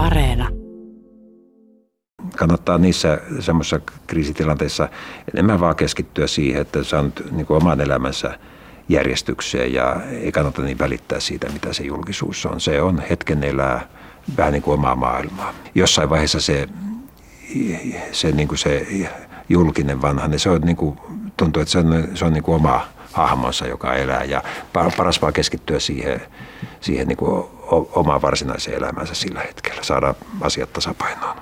Areena. Kannattaa niissä semmoisissa kriisitilanteissa enemmän vaan keskittyä siihen, että saa nyt niin kuin oman elämänsä järjestykseen ja ei kannata niin välittää siitä, mitä se julkisuus on. Se on hetken elää vähän niin kuin omaa maailmaa. Jossain vaiheessa se, se, niin kuin se julkinen vanha, niin se on niin kuin, tuntuu, että se on, se on niin kuin oma hahmonsa, joka elää ja paras vaan keskittyä siihen, siihen niin kuin omaan varsinaiseen elämänsä sillä hetkellä, saada asiat tasapainoon.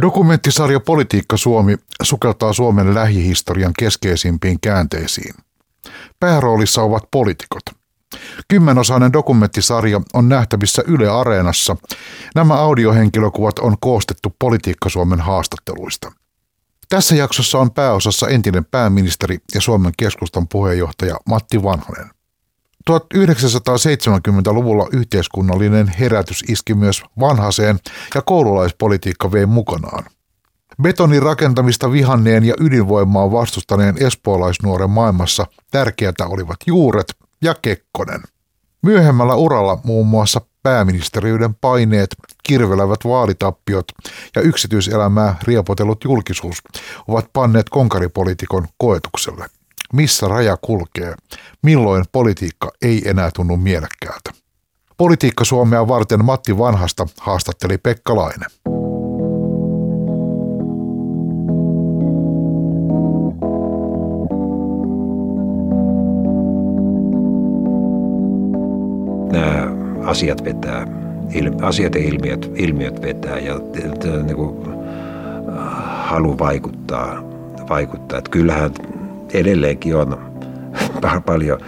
Dokumenttisarja Politiikka Suomi sukeltaa Suomen lähihistorian keskeisimpiin käänteisiin. Pääroolissa ovat poliitikot. Kymmenosainen dokumenttisarja on nähtävissä Yle Areenassa. Nämä audiohenkilökuvat on koostettu Politiikka Suomen haastatteluista. Tässä jaksossa on pääosassa entinen pääministeri ja Suomen keskustan puheenjohtaja Matti Vanhanen. 1970-luvulla yhteiskunnallinen herätys iski myös vanhaseen ja koululaispolitiikka vei mukanaan. Betonin rakentamista vihanneen ja ydinvoimaa vastustaneen espoolaisnuoren maailmassa tärkeätä olivat juuret ja Kekkonen. Myöhemmällä uralla muun muassa pääministeriyden paineet, kirvelevät vaalitappiot ja yksityiselämää riepotellut julkisuus ovat panneet konkaripolitiikon koetukselle. Missä raja kulkee? Milloin politiikka ei enää tunnu mielekkäältä? Politiikka Suomea varten Matti Vanhasta haastatteli Pekka Laine. Nämä asiat vetää, asiat ja ilmiöt, ilmiöt vetää ja niin kuin, halu vaikuttaa, vaikuttaa. Että kyllähän edelleenkin on paljon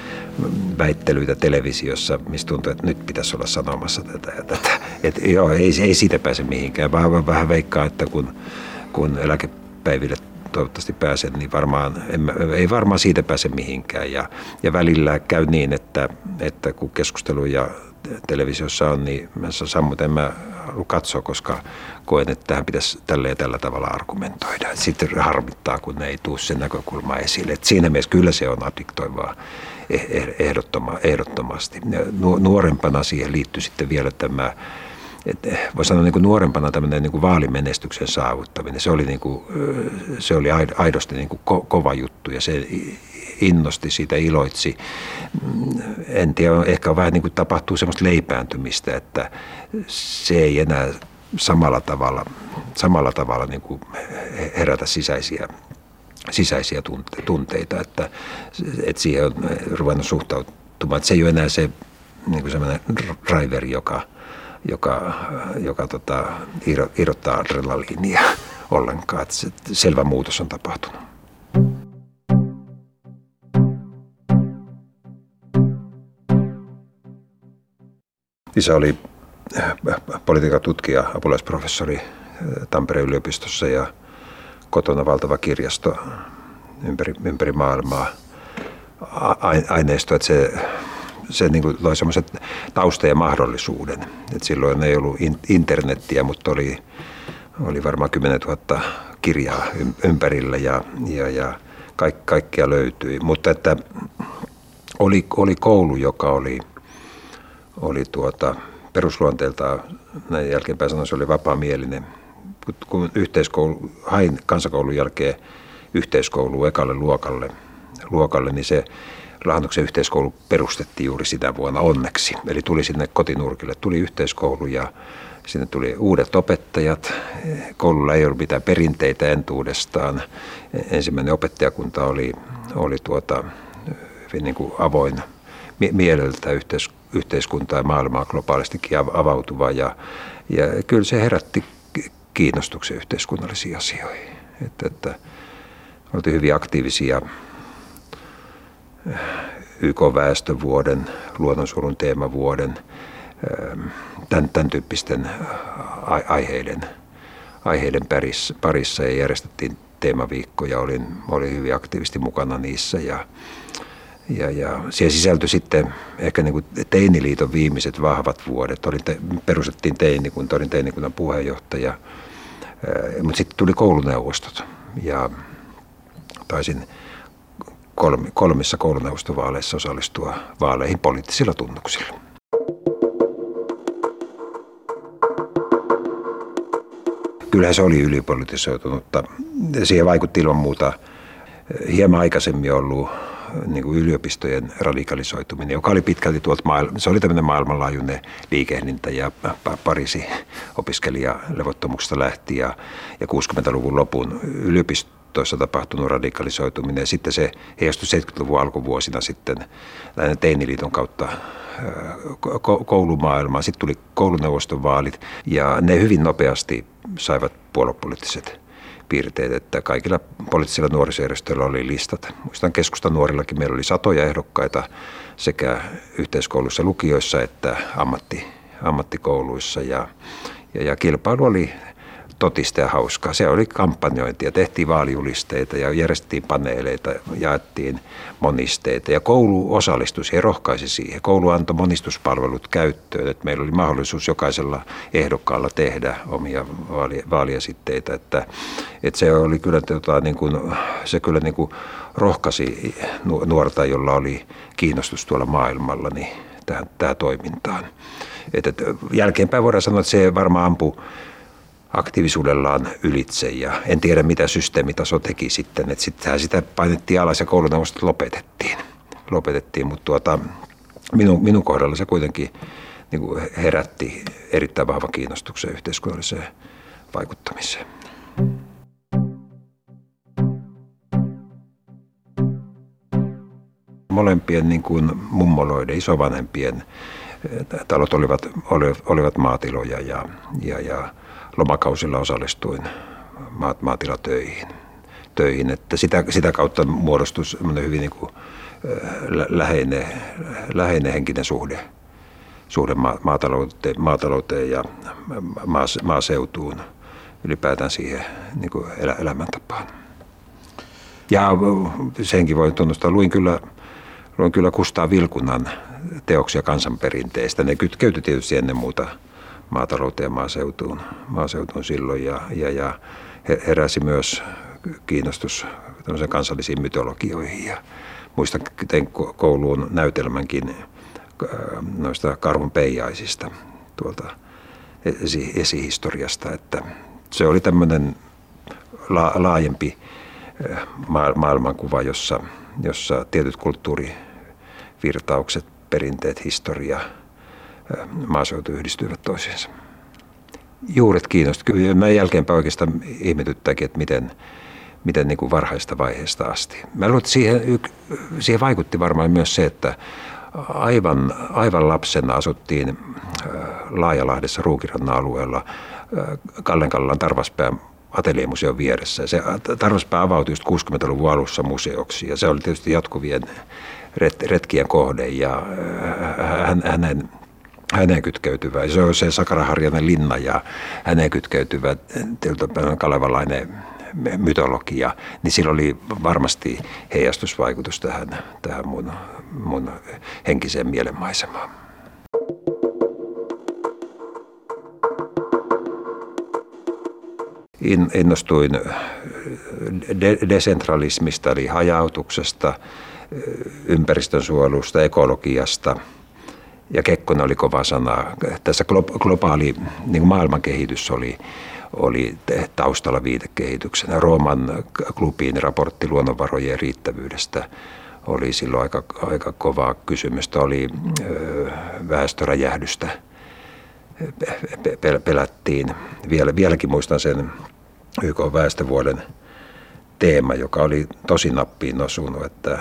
väittelyitä televisiossa, mistä tuntuu, että nyt pitäisi olla sanomassa tätä ja tätä. Et joo, ei, ei siitä pääse mihinkään. Vähän, vähän veikkaa, että kun, kun eläkepäiville toivottavasti pääsen, niin varmaan, en, ei varmaan siitä pääse mihinkään. Ja, ja välillä käy niin, että, että kun keskusteluja televisiossa on, niin mä sammuten mä katsoa, koska koen, että tähän pitäisi tällä ja tällä tavalla argumentoida. Sitten harmittaa, kun ne ei tule sen näkökulma esille. Et siinä mielessä kyllä se on addiktoivaa eh, eh, ehdottoma, ehdottomasti. Nuorempana siihen liittyy sitten vielä tämä voi sanoa niin kuin nuorempana tämmöinen niin kuin vaalimenestyksen saavuttaminen, se oli, niin kuin, se oli aidosti niin kuin ko- kova juttu ja se innosti, siitä iloitsi. En tiedä, ehkä vähän niin kuin tapahtuu semmoista leipääntymistä, että se ei enää samalla tavalla, samalla tavalla niin kuin herätä sisäisiä sisäisiä tunteita, että, että siihen on ruvennut suhtautumaan. Että se ei ole enää se niin kuin driver, joka, joka, joka tota, irrottaa adrenaliinia ollenkaan. Että se, selvä muutos on tapahtunut. Isä oli äh, politiikan tutkija, apulaisprofessori äh, Tampereen yliopistossa ja kotona valtava kirjasto ympäri, ympäri maailmaa aineisto, että se, se niin kuin loi semmoisen tausta ja mahdollisuuden. että silloin ei ollut internettiä, mutta oli, oli varmaan 10 000 kirjaa ympärillä ja, ja, ja kaik, kaikkia löytyi. Mutta että oli, oli koulu, joka oli – oli tuota, perusluonteeltaan, näin jälkeenpäin sanoin, se oli vapaamielinen. Kun yhteiskoulu, hain kansakoulun jälkeen yhteiskoulu ekalle luokalle, luokalle niin se Lahdoksen yhteiskoulu perustettiin juuri sitä vuonna onneksi. Eli tuli sinne kotinurkille, tuli yhteiskoulu ja sinne tuli uudet opettajat. Koululla ei ollut mitään perinteitä entuudestaan. Ensimmäinen opettajakunta oli, oli tuota, hyvin niin kuin avoin mieleltä yhteis, yhteiskuntaa ja maailmaa globaalistikin avautuva. Ja, ja kyllä se herätti kiinnostuksen yhteiskunnallisiin asioihin. Että, että oltiin hyvin aktiivisia YK-väestövuoden, luonnonsuojelun teemavuoden, eh, tämän, tämän tyyppisten aiheiden, aiheiden parissa, parissa ja järjestettiin teemaviikkoja. Olin, olin hyvin aktiivisesti mukana niissä ja, ja, ja siihen sisältyi sitten ehkä niin kuin Teiniliiton viimeiset vahvat vuodet. Olin te, perustettiin teinikunta, olin teinikunnan puheenjohtaja Mutta sitten tuli kouluneuvostot ja taisin kolmissa kouluneuvostovaaleissa osallistua vaaleihin poliittisilla tunnuksilla. Kyllähän se oli ylipolitisoitunutta. Siihen vaikutti ilman muuta hieman aikaisemmin ollut niin kuin yliopistojen radikalisoituminen, joka oli pitkälti tuolta maailma, se oli tämmöinen maailmanlaajuinen liikehdintä ja Pariisi opiskelija levottomuksesta lähti ja, ja 60-luvun lopun yliopistoissa tapahtunut radikalisoituminen ja sitten se heijastui 70-luvun alkuvuosina sitten Teiniliiton kautta koulumaailmaan. Sitten tuli kouluneuvoston vaalit ja ne hyvin nopeasti saivat puoluepoliittiset piirteet, että kaikilla poliittisilla nuorisojärjestöillä oli listat. Muistan keskustan nuorillakin meillä oli satoja ehdokkaita sekä yhteiskouluissa, lukioissa että ammatti, ammattikouluissa ja, ja, ja kilpailu oli totista ja hauskaa. Se oli kampanjointia, tehtiin vaalijulisteita ja järjestettiin paneeleita, jaettiin monisteita ja koulu osallistui ja rohkaisi siihen. Koulu antoi monistuspalvelut käyttöön, että meillä oli mahdollisuus jokaisella ehdokkaalla tehdä omia vaali, vaaliesitteitä, että, että se oli kyllä, tota, niin kuin, se kyllä niin kuin rohkaisi nuorta, jolla oli kiinnostus tuolla maailmalla, niin tähän, tähän toimintaan. Että, että jälkeenpäin voidaan sanoa, että se varmaan ampui aktiivisuudellaan ylitse ja en tiedä mitä systeemitaso teki sitten, että sittenhän sitä painettiin alas ja kouluneuvostot lopetettiin. lopetettiin mutta tuota, minun, minun kohdalla se kuitenkin niin kuin herätti erittäin vahvan kiinnostuksen yhteiskunnalliseen vaikuttamiseen. Molempien niin kuin mummoloiden, isovanhempien talot olivat, olivat maatiloja ja, ja, ja lomakausilla osallistuin maatilatöihin. Töihin, että sitä, sitä kautta muodostui hyvin niin kuin läheinen, läheinen henkinen suhde, suhde maatalouteen, maatalouteen ja maaseutuun, ylipäätään siihen niin kuin elämäntapaan. Ja senkin voi tunnustaa, luin kyllä, luin kyllä Kustaa Vilkunan teoksia kansanperinteistä. Ne kytkeytyi tietysti ennen muuta – maatalouteen ja maaseutuun, maaseutuun silloin ja, ja, ja heräsi myös kiinnostus kansallisiin mytologioihin ja muistan tein kouluun näytelmänkin noista karhun peijaisista tuolta esi- esihistoriasta, että se oli tämmöinen la- laajempi äh, ma- maailmankuva, jossa, jossa tietyt kulttuurivirtaukset, perinteet, historia – maaseutu yhdistyivät toisiinsa. Juuret kiinnosti. Kyllä mä jälkeenpäin oikeastaan ihmetyttääkin, että miten, miten niin kuin varhaista vaiheesta asti. Mä luulen, että siihen, siihen vaikutti varmaan myös se, että aivan, aivan lapsena asuttiin Laajalahdessa Ruukirannan alueella Kallenkallan Tarvaspään ateliemuseon vieressä. Se Tarvaspää avautui just 60-luvun alussa museoksi ja se oli tietysti jatkuvien retkien kohde ja hänen häneen kytkeytyvä, se on se Sakaraharjanen linna ja häneen kytkeytyvä kalevalainen mytologia, niin sillä oli varmasti heijastusvaikutus tähän, tähän mun, mun henkiseen mielenmaisemaan. innostuin de- desentralismista eli hajautuksesta, ympäristönsuojelusta, ekologiasta – ja Kekkonen oli kova sana. Tässä globaali niin maailman kehitys oli, oli taustalla viitekehityksenä. Rooman klubin raportti luonnonvarojen riittävyydestä oli silloin aika, aika kovaa kysymystä. Oli ö, väestöräjähdystä pelättiin. Vielä, vieläkin muistan sen YK väestövuoden teema, joka oli tosi nappiin osunut, että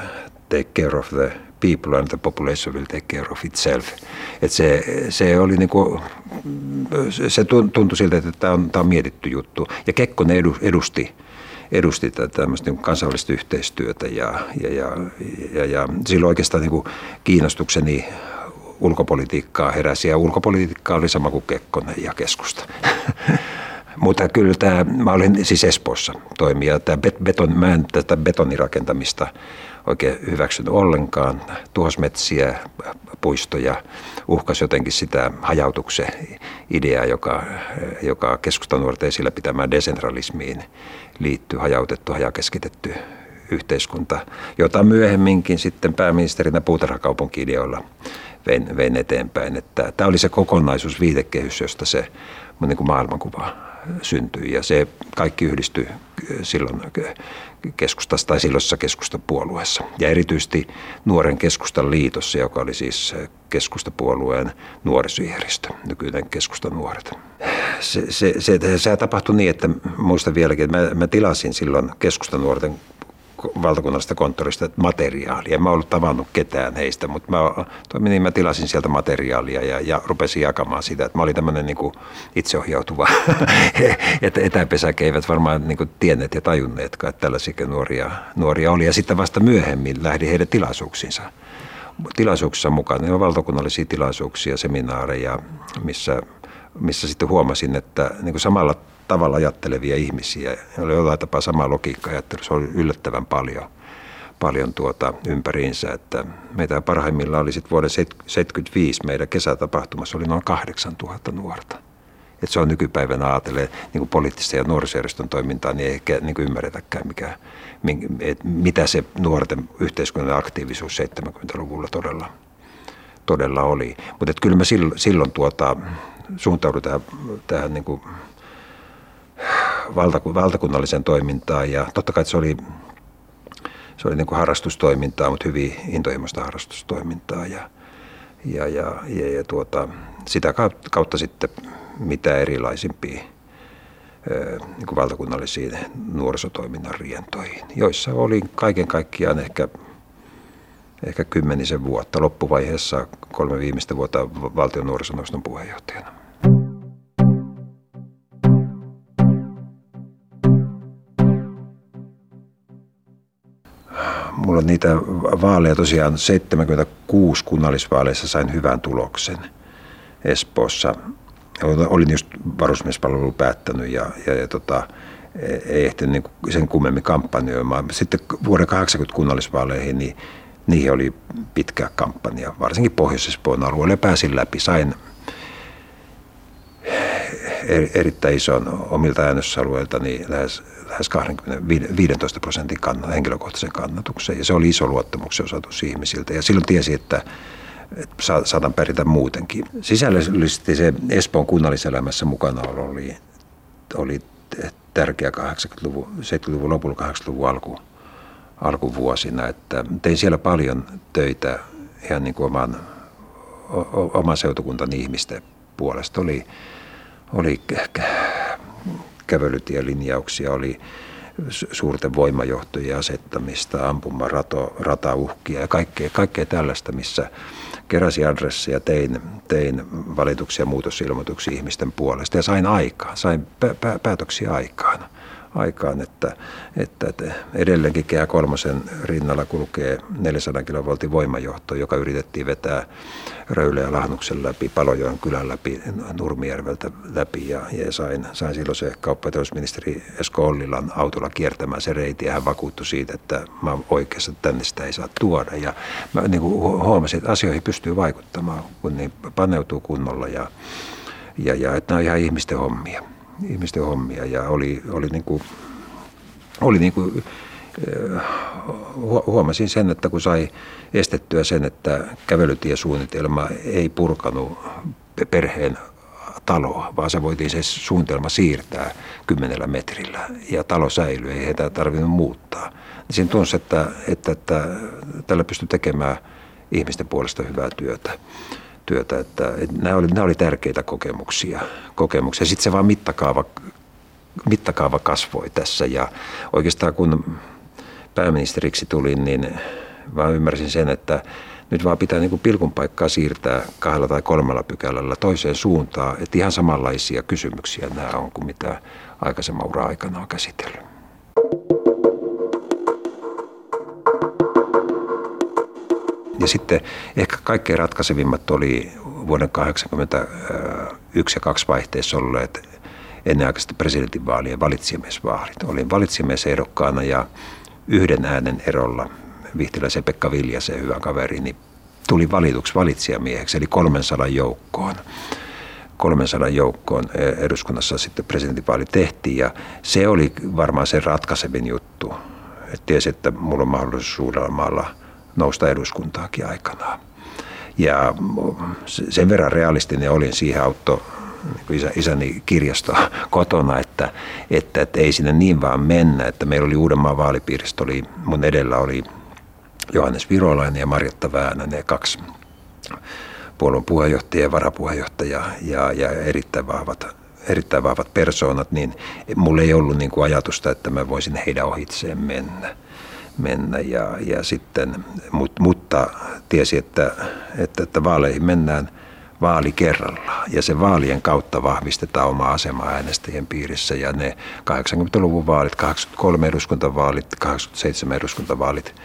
take care of the people and the population will take care of itself. Et se, se, oli niinku, se tuntui siltä, että tämä on, on mietitty juttu. Ja Kekkonen edusti, edusti tämmöistä niin kansainvälistä yhteistyötä ja, ja, ja, ja, ja silloin oikeastaan niin kiinnostukseni ulkopolitiikkaa heräsi ja ulkopolitiikkaa oli sama kuin Kekkonen ja keskusta. Mutta kyllä tämä, mä olin siis Espoossa toimija, tämä beton, mä en tätä betonirakentamista oikein hyväksynyt ollenkaan. Tuhosmetsiä, puistoja, uhkasi jotenkin sitä hajautuksen ideaa, joka, joka keskustan nuorten esillä pitämään desentralismiin liittyy, hajautettu, hajakeskitetty yhteiskunta, jota myöhemminkin sitten pääministerinä puutarhakaupunki-ideoilla vein, vein eteenpäin. Että tämä oli se kokonaisuus, viitekehys, josta se niin kuin maailmankuva syntyi ja se kaikki yhdistyi silloin keskustassa tai silloisessa keskustapuolueessa. Ja erityisesti nuoren keskustan liitossa, joka oli siis keskustapuolueen nuorisojärjestö, nykyinen keskustan nuoret. Se, se, se, se tapahtui niin, että muistan vieläkin, että mä, mä tilasin silloin keskustan nuorten valtakunnallisesta konttorista materiaalia. En mä ollut tavannut ketään heistä, mutta mä, niin mä tilasin sieltä materiaalia ja, ja rupesin jakamaan sitä. Että mä olin tämmöinen niin itseohjautuva, että etäpesäke eivät varmaan niin kuin tienneet ja tajunneetkaan, että tällaisia nuoria, nuoria oli. Ja sitten vasta myöhemmin lähdin heidän tilaisuuksiinsa tilaisuuksissa mukaan. Ne on valtakunnallisia tilaisuuksia, seminaareja, missä, missä sitten huomasin, että niin kuin samalla tavalla ajattelevia ihmisiä. Oli jollain tapaa sama logiikka ajattelu. Se oli yllättävän paljon, paljon tuota ympäriinsä. Että meitä parhaimmillaan oli sitten vuoden 1975 meidän kesätapahtumassa oli noin 8000 nuorta. Et se on nykypäivänä ajatellen niin poliittista ja nuorisojärjestön toimintaa, niin ei ehkä niin ymmärretäkään, mikä, et mitä se nuorten yhteiskunnan aktiivisuus 70-luvulla todella, todella oli. Mutta kyllä me silloin, silloin tuota, suuntaudui tähän, tähän niin kuin valtakunnalliseen toimintaan. Ja totta kai se oli, se oli niin kuin harrastustoimintaa, mutta hyvin intohimoista harrastustoimintaa. Ja, ja, ja, ja, ja tuota, sitä kautta, kautta sitten mitä erilaisimpia niin kuin valtakunnallisiin nuorisotoiminnan rientoihin, joissa oli kaiken kaikkiaan ehkä, ehkä kymmenisen vuotta. Loppuvaiheessa kolme viimeistä vuotta valtion nuorisoneuvoston puheenjohtajana. Mulla on niitä vaaleja tosiaan 76 kunnallisvaaleissa sain hyvän tuloksen Espoossa. Olin just varusmiespalvelu päättänyt ja, ja, ja tota, ei ehtinyt niin sen kummemmin kampanjoimaan. Sitten vuoden 80 kunnallisvaaleihin, niin niihin oli pitkä kampanja, varsinkin Pohjois-Espoon alueelle. Pääsin läpi, sain erittäin ison omilta äänösalueilta niin lähes lähes 20, 15 prosentin kannat, henkilökohtaisen kannatuksen. Ja se oli iso luottamuksen osoitus ihmisiltä. Ja silloin tiesi, että, että saatan pärjätä muutenkin. Sisällöllisesti se Espoon kunnalliselämässä mukana oli, oli tärkeä 80-luvun, 70-luvun lopulla 80-luvun alku, alkuvuosina. Että tein siellä paljon töitä ihan niin kuin oman, oman seutukuntani ihmisten puolesta. Oli, oli kävelytielinjauksia, oli suurten voimajohtojen asettamista, ampumaan rato, ratauhkia ja kaikkea, kaikkea tällaista, missä keräsi adresseja, tein, tein valituksia muutosilmoituksia ihmisten puolesta ja sain aikaan, sain päätöksiä aikaan aikaan, että, että, edelleenkin kehä kolmosen rinnalla kulkee 400 kilovoltin voimajohto, joka yritettiin vetää Röyle ja Lahnuksen läpi, Palojoen kylän läpi, Nurmijärveltä läpi ja, ja sain, sain silloin se kauppateollisuusministeri Esko Ollilan autolla kiertämään se reiti ja hän vakuuttui siitä, että mä oikeassa, tänne sitä ei saa tuoda. Ja mä niin kuin huomasin, että asioihin pystyy vaikuttamaan, kun niin paneutuu kunnolla ja, ja, ja että nämä on ihan ihmisten hommia ihmisten hommia ja oli, oli niin kuin, oli niin kuin, eh, huomasin sen, että kun sai estettyä sen, että kävelytiesuunnitelma ei purkanut perheen taloa, vaan se voitiin se suunnitelma siirtää kymmenellä metrillä ja talo säilyi, ei heitä tarvinnut muuttaa. Siinä tunsi, että, että, että tällä pystyi tekemään ihmisten puolesta hyvää työtä työtä. Että, että nämä, oli, nämä oli tärkeitä kokemuksia. kokemuksia. Sitten se vaan mittakaava, mittakaava kasvoi tässä ja oikeastaan kun pääministeriksi tulin, niin vaan ymmärsin sen, että nyt vaan pitää niin kuin pilkun paikkaa siirtää kahdella tai kolmella pykälällä toiseen suuntaan, että ihan samanlaisia kysymyksiä nämä on kuin mitä aikaisemman ura-aikana on käsitellyt. Ja sitten ehkä kaikkein ratkaisevimmat oli vuoden 1981 ja 2 vaihteessa olleet ennenaikaisesti presidentinvaalien valitsijamiesvaalit. Olin valitsijamiesehdokkaana ja yhden äänen erolla Vihtiläisen Pekka Viljasen hyvä kaveri, niin tuli valituksi valitsijamieheksi, eli 300 joukkoon. 300 joukkoon eduskunnassa sitten presidentinvaali tehtiin ja se oli varmaan se ratkaisevin juttu. Että tiesi, että mulla on mahdollisuus Uudellamaalla nousta eduskuntaakin aikanaan. Ja sen verran realistinen olin siihen auto niin isä, isäni kirjasto kotona, että, että, että, ei sinne niin vaan mennä, että meillä oli Uudenmaan vaalipiiristä, oli, mun edellä oli Johannes Virolainen ja Marjatta Väänänen, kaksi puolueen puheenjohtaja ja varapuheenjohtaja ja, ja erittäin vahvat erittäin vahvat persoonat, niin mulla ei ollut niin kuin ajatusta, että mä voisin heidän ohitseen mennä. Mennä ja, ja sitten, mut, mutta tiesi, että, että, että vaaleihin mennään vaali kerrallaan ja se vaalien kautta vahvistetaan oma asema äänestäjien piirissä ja ne 80-luvun vaalit, 83 eduskuntavaalit, 87 eduskuntavaalit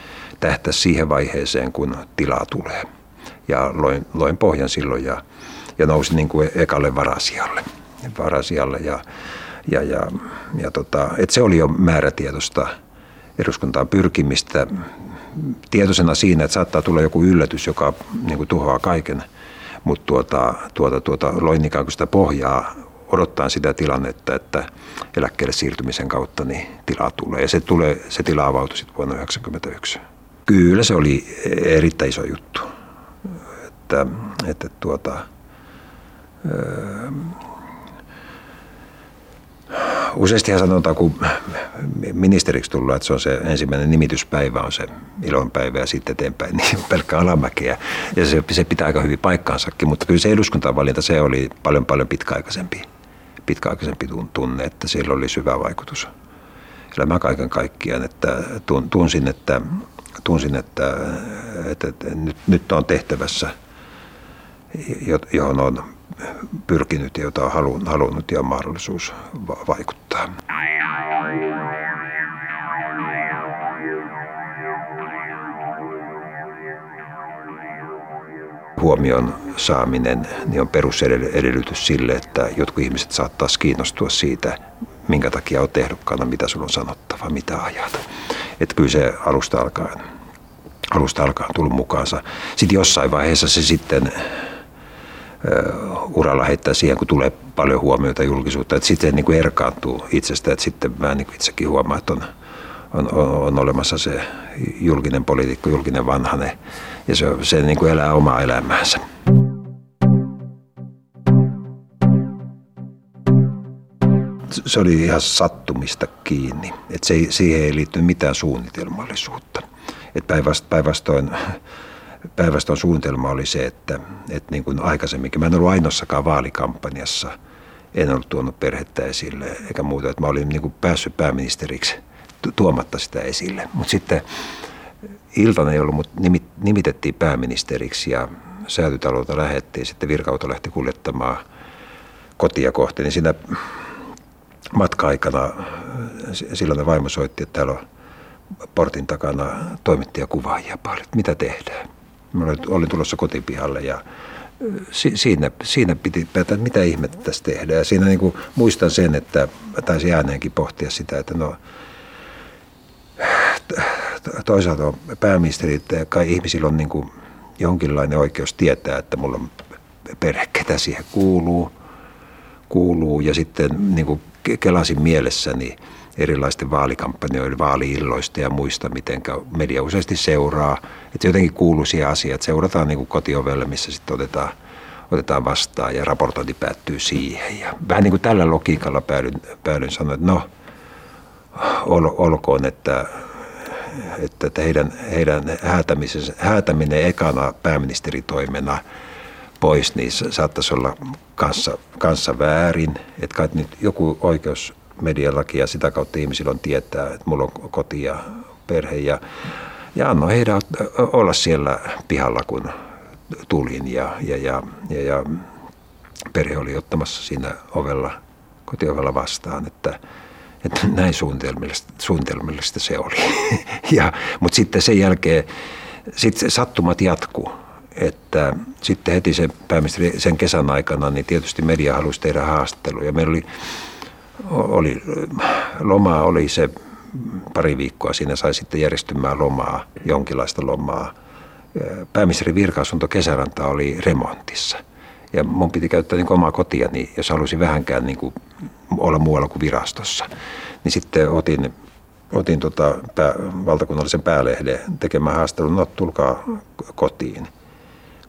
tähtää siihen vaiheeseen, kun tilaa tulee. Ja loin, loin pohjan silloin ja, ja nousin niin kuin ekalle varasijalle. varasijalle ja, ja, ja, ja tota, et se oli jo määrätietoista eduskuntaan pyrkimistä tietoisena siinä, että saattaa tulla joku yllätys, joka niin kuin tuhoaa kaiken. Mutta tuota, tuota, tuota, loin ikään kuin sitä pohjaa odottaa sitä tilannetta, että eläkkeelle siirtymisen kautta niin tilaa tulee. Ja se, tulee, se tila avautui sitten vuonna 1991. Kyllä se oli erittäin iso juttu. Että, että tuota, öö, useastihan sanotaan, kun ministeriksi tullut, että se on se ensimmäinen nimityspäivä, on se ilonpäivä ja sitten eteenpäin, niin pelkkä alamäkeä. Ja se, se pitää aika hyvin paikkaansakin, mutta kyllä se eduskuntavalinta, se oli paljon paljon pitkäaikaisempi, pitkäaikaisempi tunne, että sillä oli syvä vaikutus elämään kaiken kaikkiaan, että tunsin, että tunsin, että, että, että nyt, nyt on tehtävässä, johon on pyrkinyt ja jota on halunnut ja on mahdollisuus vaikuttaa. Huomion saaminen niin on perusedellytys sille, että jotkut ihmiset saattaa kiinnostua siitä, minkä takia on tehdokkaana, mitä sulla on sanottava, mitä ajat. Että kyllä se alusta alkaen, alusta alkaen tullut mukaansa. Sitten jossain vaiheessa se sitten uralla heittää siihen, kun tulee paljon huomiota julkisuutta, että sitten niin kuin erkaantuu itsestä, että sitten mä niin itsekin huomaan, että on, on, on, on olemassa se julkinen poliitikko, julkinen vanhane, ja se, se niin kuin elää omaa elämäänsä. se oli ihan sattumista kiinni. Et se, siihen ei liittynyt mitään suunnitelmallisuutta. Et päinvastoin, päinvastoin suunnitelma oli se, että, että niin kuin aikaisemminkin, mä en ollut ainoassakaan vaalikampanjassa, en ollut tuonut perhettä esille eikä muuta, että mä olin niin kuin päässyt pääministeriksi tuomatta sitä esille. Mutta sitten Iltana, jolloin mut nimitettiin pääministeriksi ja säätytalolta lähettiin, sitten virka lähti kuljettamaan kotia kohti, niin siinä matka-aikana silloin vaimo soitti, että täällä on portin takana toimittaja kuvaajia paljon, mitä tehdään. Mä olin tulossa kotipihalle ja siinä, siinä piti päättää, että mitä ihmettä tässä tehdään. Ja siinä niin kuin muistan sen, että taisin ääneenkin pohtia sitä, että no toisaalta on pääministeri, että kai ihmisillä on niin kuin jonkinlainen oikeus tietää, että mulla on perhe, ketä siihen kuuluu, kuuluu ja sitten niin kuin kelasin mielessäni erilaisten vaalikampanjoiden, vaaliilloista ja muista, miten media useasti seuraa. Että jotenkin kuuluu siihen seurataan niin kuin kotiovelle, missä sitten otetaan, otetaan vastaan ja raportointi päättyy siihen. Ja vähän niin kuin tällä logiikalla päädyin, päädyin sanoa, että no, ol, olkoon, että, että, että heidän, heidän häätäminen ekana pääministeritoimena – pois, niin saattaisi olla kanssa, kanssa väärin. Että kai nyt joku oikeus mediallakin ja sitä kautta ihmisillä on tietää, että mulla on koti ja perhe ja, ja annoin heidän olla siellä pihalla, kun tulin ja, ja, ja, ja, ja perhe oli ottamassa siinä ovella, kotiovella vastaan, että, että näin suunnitelmallista, suunnitelmallista se oli. ja, mutta sitten sen jälkeen sit sattumat jatkuu että sitten heti sen pääministeri sen kesän aikana, niin tietysti media halusi tehdä haastatteluja. Meillä oli oli, lomaa oli se pari viikkoa, siinä sai sitten järjestymään lomaa, jonkinlaista lomaa. Pääministerin virka-asunto Kesäranta oli remontissa. Ja mun piti käyttää niin omaa kotia, niin jos halusin vähänkään niin kuin olla muualla kuin virastossa. Niin sitten otin, otin tota pää, valtakunnallisen päälehden tekemään haastelun, no tulkaa kotiin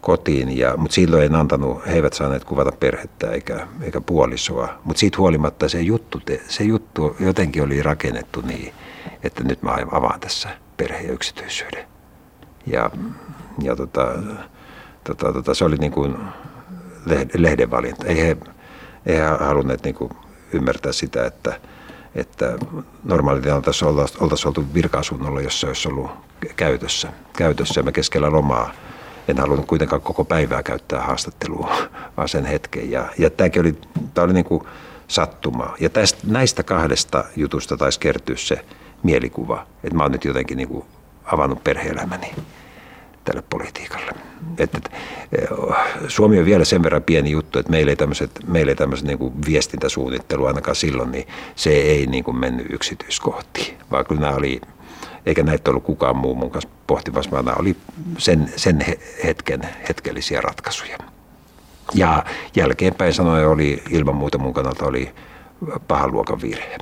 kotiin, ja, mutta silloin en antanut, he eivät saaneet kuvata perhettä eikä, eikä puolisoa. Mutta siitä huolimatta se juttu, se juttu jotenkin oli rakennettu niin, että nyt mä avaan tässä perhe- ja yksityisyyden. Ja, ja tota, tota, tota, se oli niin kuin lehden valinta. Ei he, ei he halunneet niin kuin ymmärtää sitä, että, että normaalitilanteessa oltaisiin oltaisi oltu virka-asunnolla, jossa olisi ollut käytössä. käytössä. Me keskellä lomaa en halunnut kuitenkaan koko päivää käyttää haastattelua, vaan sen hetken. Ja, ja tämäkin oli, tämä oli niin kuin sattuma. Ja tästä, näistä kahdesta jutusta taisi kertyä se mielikuva, että mä oon nyt jotenkin niin kuin avannut perhe-elämäni tälle politiikalle. Että, että, Suomi on vielä sen verran pieni juttu, että meillä ei tämmöiset, meillä ei tämmöiset niin kuin viestintäsuunnittelu ainakaan silloin, niin se ei niin kuin mennyt yksityiskohtiin, vaan kyllä nämä oli eikä näitä ollut kukaan muu mun kanssa pohtimassa, vaan nämä oli sen, sen hetken hetkellisiä ratkaisuja. Ja jälkeenpäin sanoen oli ilman muuta mun kannalta oli pahan luokan virhe.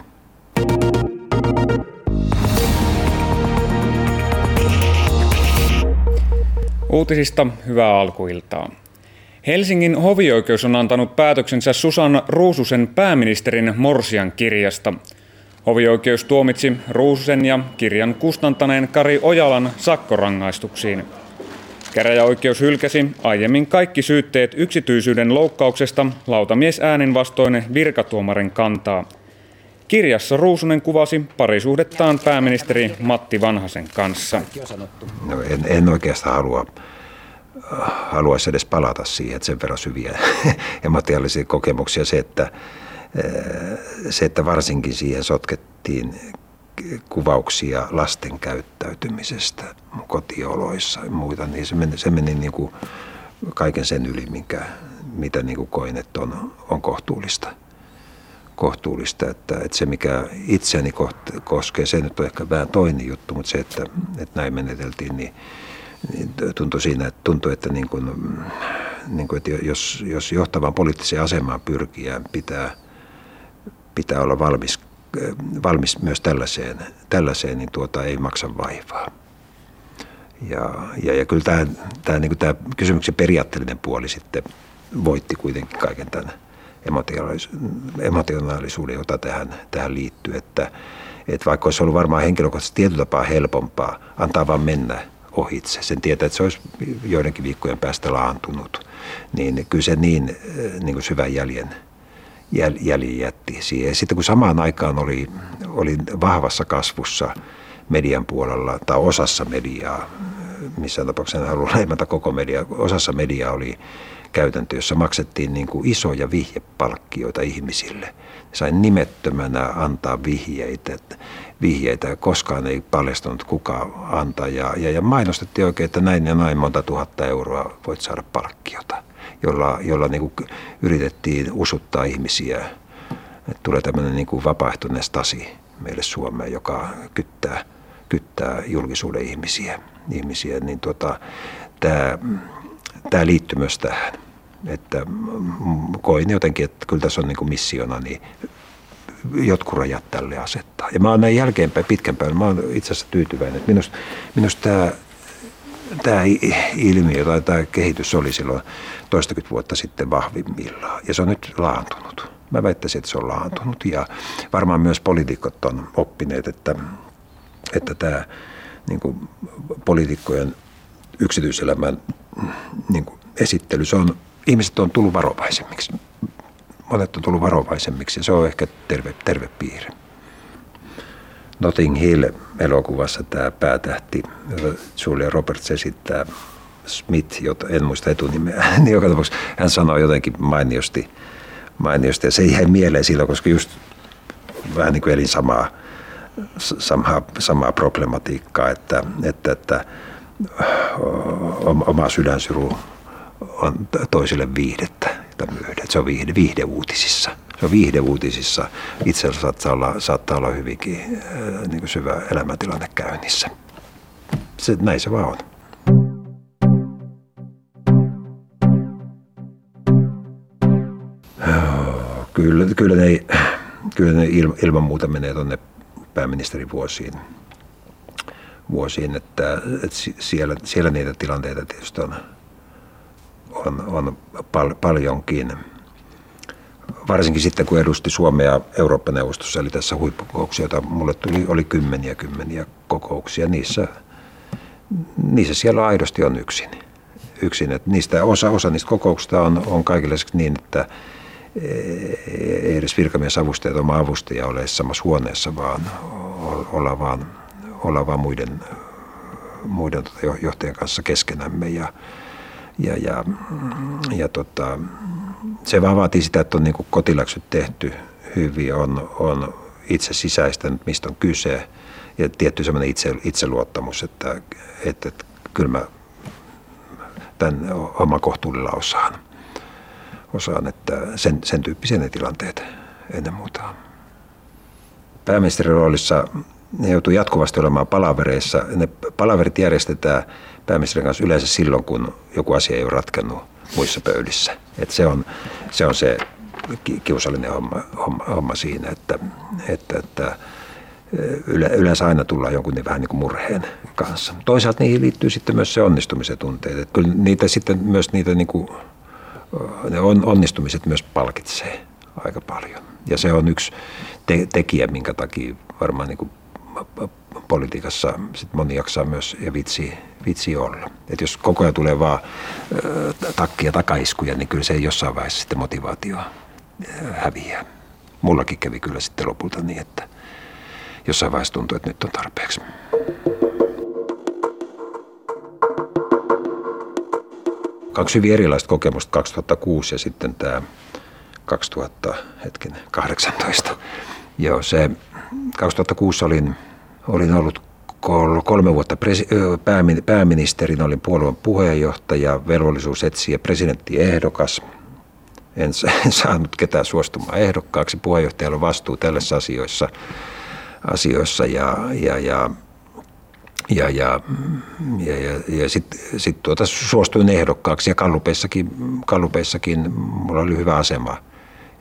Uutisista hyvää alkuiltaa. Helsingin hovioikeus on antanut päätöksensä Susan Ruususen pääministerin Morsian kirjasta – Hovioikeus tuomitsi Ruususen ja kirjan kustantaneen Kari Ojalan sakkorangaistuksiin. Käräjäoikeus hylkäsi aiemmin kaikki syytteet yksityisyyden loukkauksesta lautamies äänen vastoinen virkatuomarin kantaa. Kirjassa Ruusunen kuvasi parisuhdettaan pääministeri Matti Vanhasen kanssa. No en, en oikeastaan halua, haluaisi edes palata siihen, että sen verran syviä ematiallisia kokemuksia se, että se, että varsinkin siihen sotkettiin kuvauksia lasten käyttäytymisestä kotioloissa ja muita, niin se meni, se meni niin kuin kaiken sen yli, minkä, mitä niin kuin koin, että on, on kohtuullista. kohtuullista että, että se, mikä itseäni koskee, se nyt on ehkä vähän toinen juttu, mutta se, että, että näin meneteltiin, niin, niin tuntui siinä, että tuntui, että, niin kuin, niin kuin, että jos, jos johtavaan poliittiseen asemaan pyrkiä pitää – pitää olla valmis, valmis myös tällaiseen, tällaiseen niin tuota ei maksa vaivaa. Ja, ja, ja kyllä tämä, tämä, niin tämä kysymyksen periaatteellinen puoli sitten voitti kuitenkin kaiken tämän emotionaalisuuden, jota tähän, tähän liittyy. Että, että vaikka olisi ollut varmaan henkilökohtaisesti tietyllä tapaa helpompaa antaa vaan mennä ohitse, sen tietää, että se olisi joidenkin viikkojen päästä laantunut, niin kyllä se niin, niin kuin syvän jäljen – jäljen jätti siihen. Sitten kun samaan aikaan oli, oli vahvassa kasvussa median puolella tai osassa mediaa, missä tapauksessa en halua leimata koko mediaa, osassa mediaa oli käytäntö, jossa maksettiin niin kuin isoja vihjepalkkioita ihmisille. Sain nimettömänä antaa vihjeitä, vihjeitä koskaan ei paljastunut kuka antaa ja, ja, ja mainostettiin oikein, että näin ja näin monta tuhatta euroa voit saada palkkiota jolla, jolla niin kuin yritettiin usuttaa ihmisiä. Että tulee tämmöinen niin kuin vapaaehtoinen stasi meille Suomeen, joka kyttää, kyttää julkisuuden ihmisiä. ihmisiä niin tota, tämä, tämä liittyy myös tähän. Että koin jotenkin, että kyllä tässä on niin kuin missiona niin jotkut rajat tälle asettaa. Ja mä oon näin jälkeenpäin, pitkän päivän, mä oon itse asiassa tyytyväinen. Minusta, minusta tämä tämä ilmiö tai tämä kehitys oli silloin toistakymmentä vuotta sitten vahvimmillaan ja se on nyt laantunut. Mä väittäisin, että se on laantunut ja varmaan myös poliitikot on oppineet, että, että tämä niin kuin poliitikkojen yksityiselämän niin kuin esittely, se on, ihmiset on tullut varovaisemmiksi. Monet on tullut varovaisemmiksi ja se on ehkä terve, terve piirre. Notting Hill elokuvassa tämä päätähti, Julia Roberts esittää, Smith, jota en muista etunimeä, niin joka tapauksessa hän sanoi jotenkin mainiosti, mainiosti ja se jäi mieleen silloin, koska just vähän niin kuin elin samaa, samaa, samaa problematiikkaa, että, että, että oma sydänsyru on toisille viihdettä, jota myydä. Se on viihde, viihde uutisissa se on viihdeuutisissa. Itse saattaa olla, saattaa olla hyvinkin niin kuin syvä elämäntilanne käynnissä. Se, näin se vaan on. Kyllä, kyllä ne, kyllä ne ilman muuta menee tuonne pääministerivuosiin vuosiin, että, että siellä, siellä niitä tilanteita tietysti on, on, on pal, paljonkin. Varsinkin sitten, kun edusti Suomea Eurooppa-neuvostossa, eli tässä huippukokouksia, joita mulle tuli, oli kymmeniä kymmeniä kokouksia. Niissä, niissä siellä aidosti on yksin. yksin. Että niistä, osa, osa niistä kokouksista on, on kaikille niin, että ei edes virkamiesavustajat, oma avustaja ole samassa huoneessa, vaan olla vaan olla vaan muiden, muiden tota johtajien kanssa keskenämme. Ja, ja, ja, ja tota, se vaan vaatii sitä, että on niin kotiläksyt tehty hyvin, on, on itse sisäistänyt, mistä on kyse. Ja tietty semmoinen itse, itseluottamus, että, että, että kyllä mä tämän oma kohtuudella osaan, osaan että sen, sen tyyppisiä ne tilanteet ennen muuta. Pääministerin roolissa ne joutuu jatkuvasti olemaan palavereissa. Ne palaverit järjestetään pääministerin kanssa yleensä silloin, kun joku asia ei ole ratkennut muissa pöydissä. Et se, on, se on se kiusallinen homma, homma, homma siinä, että, että, että yleensä aina tullaan jonkun niin vähän niin kuin murheen kanssa. Toisaalta niihin liittyy sitten myös se onnistumisen tunteet. Että kyllä niitä sitten myös niitä niin kuin, ne on, onnistumiset myös palkitsee aika paljon. Ja se on yksi te- tekijä, minkä takia varmaan niin kuin politiikassa sit moni jaksaa myös ja vitsi, vitsi olla. Et jos koko ajan tulee vaan takkia takaiskuja, niin kyllä se ei jossain vaiheessa sitten motivaatio häviää. Mullakin kävi kyllä sitten lopulta niin, että jossain vaiheessa tuntuu, että nyt on tarpeeksi. Kaksi hyvin erilaista kokemusta, 2006 ja sitten tämä 2018. Joo, se 2006 olin, olin ollut kolme vuotta pääministerin, olin puolueen puheenjohtaja, velvollisuus etsiä presidenttiehdokas. En, en saanut ketään suostumaan ehdokkaaksi. Puheenjohtajalla on vastuu tällaisissa asioissa, asioissa ja, ja, ja ja, ja, ja, ja, ja sitten sit tuota, suostuin ehdokkaaksi ja Kallupeissakin, Kallupeissakin mulla oli hyvä asema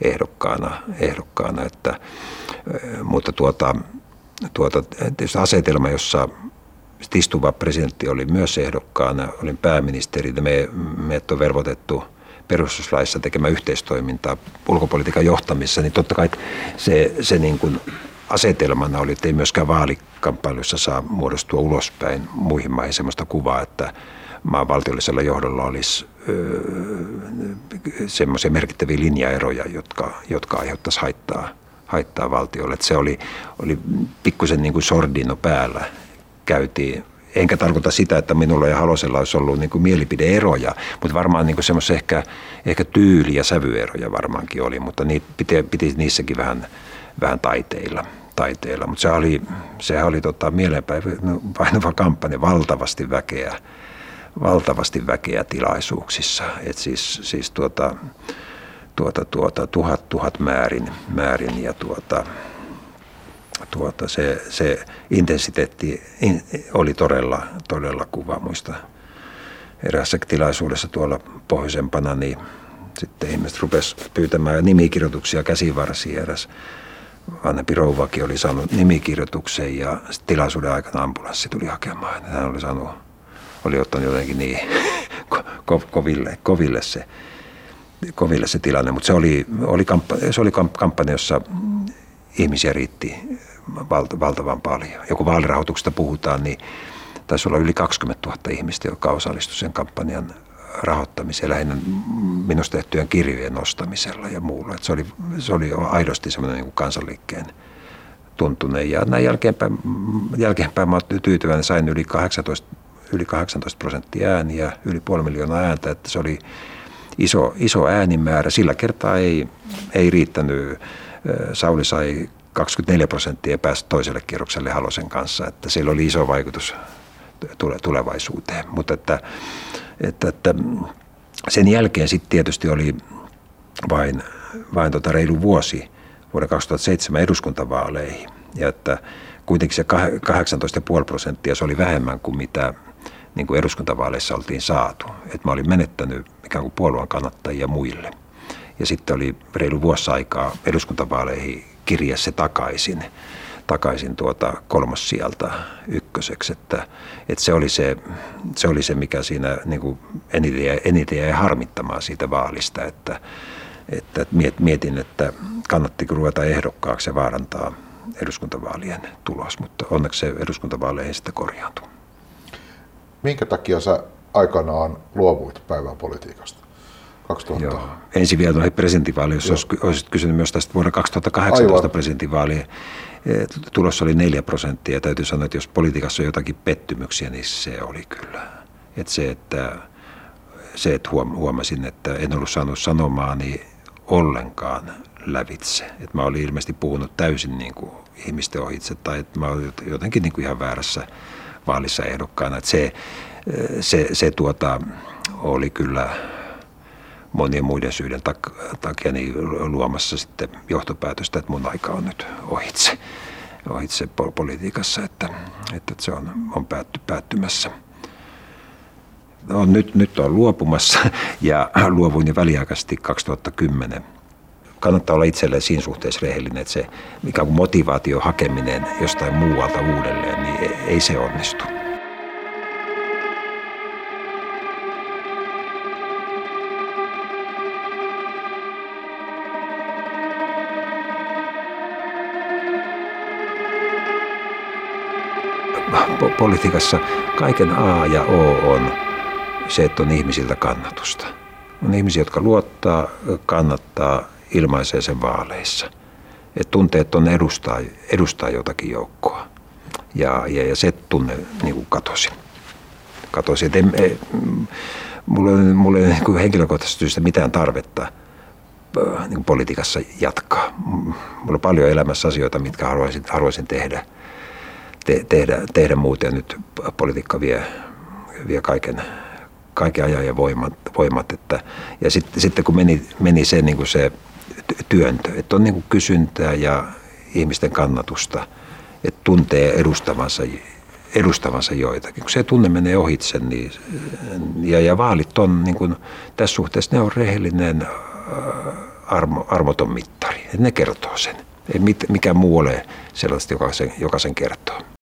ehdokkaana, ehdokkaana että, mutta tuota, tuota, tietysti asetelma, jossa istuva presidentti oli myös ehdokkaana, olin pääministeri, ja me, meidät on velvoitettu perustuslaissa tekemään yhteistoimintaa ulkopolitiikan johtamisessa, niin totta kai se, se niin kuin asetelmana oli, että ei myöskään vaalikamppailussa saa muodostua ulospäin muihin maihin sellaista kuvaa, että maan valtiollisella johdolla olisi semmoisia merkittäviä linjaeroja, jotka, jotka aiheuttaisi haittaa, haittaa valtiolle. Että se oli, oli pikkusen niin kuin sordino päällä. Käytiin enkä tarkoita sitä, että minulla ja Halosella olisi ollut niin kuin mielipideeroja, mutta varmaan niin semmoisia ehkä, ehkä tyyli- ja sävyeroja varmaankin oli, mutta niitä piti, piti niissäkin vähän, vähän taiteilla. taiteilla. Mutta se oli, sehän oli tota, mielenpäivä kampanja, valtavasti väkeä valtavasti väkeä tilaisuuksissa. Et siis, siis tuota, tuota, tuota, tuhat, tuhat määrin, määrin ja tuota, tuota, se, se intensiteetti oli todella, todella kuva. Muista eräässä tilaisuudessa tuolla pohjoisempana, niin sitten ihmiset rupes pyytämään nimikirjoituksia käsivarsiin. Eräs vanhempi rouvakin oli saanut nimikirjoituksen ja tilaisuuden aikana ambulanssi tuli hakemaan. Hän oli saanut oli ottanut jotenkin niin ko, koville, koville, se, koville se tilanne. Mutta se oli, oli, kampanja, se oli kampanja, jossa ihmisiä riitti valta, valtavan paljon. Ja kun vaalirahoituksesta puhutaan, niin taisi olla yli 20 000 ihmistä, jotka osallistuivat sen kampanjan rahoittamiseen, lähinnä minusta tehtyjen kirjojen nostamisella ja muulla. Et se, oli, se oli aidosti semmoinen niin kansanliikkeen tuntuneen. Ja näin jälkeenpäin, jälkeenpäin mä olen tyytyväinen, sain yli 18 yli 18 prosenttia ääniä, yli puoli miljoonaa ääntä, että se oli iso, iso äänimäärä. Sillä kertaa ei, ei riittänyt. Sauli sai 24 prosenttia ja pääsi toiselle kierrokselle Halosen kanssa, että sillä oli iso vaikutus tulevaisuuteen. Mutta että, että, että sen jälkeen sitten tietysti oli, vain, vain tota reilu vuosi vuoden 2007 eduskuntavaaleihin. Ja että kuitenkin se 18,5 prosenttia, se oli vähemmän kuin mitä niin kuin eduskuntavaaleissa oltiin saatu. Et mä olin menettänyt ikään kuin puolueen kannattajia muille. Ja sitten oli reilu vuosi aikaa eduskuntavaaleihin kirja se takaisin, takaisin tuota kolmas sieltä ykköseksi. Että, että se, oli se, se, oli se, mikä siinä niin kuin eniten, eniten jäi harmittamaan siitä vaalista, että, että mietin, että kannattiko ruveta ehdokkaaksi ja vaarantaa eduskuntavaalien tulos, mutta onneksi se eduskuntavaaleihin sitten korjaantui. Minkä takia sä aikanaan luovuit päivän politiikasta? 2000. Joo. Ensin vielä noihin presidentinvaaleihin, jos olisit kysynyt myös tästä vuoden 2018 Aivan. presidentinvaalien eh, tulos oli 4 prosenttia. Ja täytyy sanoa, että jos politiikassa on jotakin pettymyksiä, niin se oli kyllä. Että se, että, se, että huomasin, että en ollut saanut sanomaani ollenkaan lävitse. Että mä olin ilmeisesti puhunut täysin niin kuin ihmisten ohitse tai että mä olin jotenkin niin kuin ihan väärässä vaalissa ehdokkaana. Että se, se, se tuota, oli kyllä monien muiden syiden takia niin luomassa sitten johtopäätöstä, että mun aika on nyt ohitse, ohitse politiikassa, että, että se on, on päätty, päättymässä. No, nyt, nyt on luopumassa ja luovuin jo väliaikaisesti 2010 kannattaa olla itselleen siinä suhteessa rehellinen, että se mikä motivaatio hakeminen jostain muualta uudelleen, niin ei se onnistu. Politiikassa kaiken A ja O on se, että on ihmisiltä kannatusta. On ihmisiä, jotka luottaa, kannattaa, ilmaisee sen vaaleissa. Että tuntee, että on edustaa, edustaa jotakin joukkoa. Ja, ja, ja se tunne niin katosi. katosi. Et en, ei, mulla ei, ei niin henkilökohtaisesti syystä mitään tarvetta niin politiikassa jatkaa. Mulla on paljon elämässä asioita, mitkä haluaisin, haluaisin tehdä – te, tehdä, tehdä muuten. Nyt politiikka vie, vie kaiken, kaiken ajan ja voimat. voimat että, ja sitten, sitten kun meni, meni se, niin kuin se työntö, että on niin kuin kysyntää ja ihmisten kannatusta, että tuntee edustavansa, edustavansa joitakin. Kun se tunne menee ohitse, niin, ja, ja vaalit on niin kuin, tässä suhteessa ne on rehellinen äh, armo, armoton mittari. Ne kertoo sen. Ei mit, mikään muu ole sellaista, joka sen, joka sen kertoo.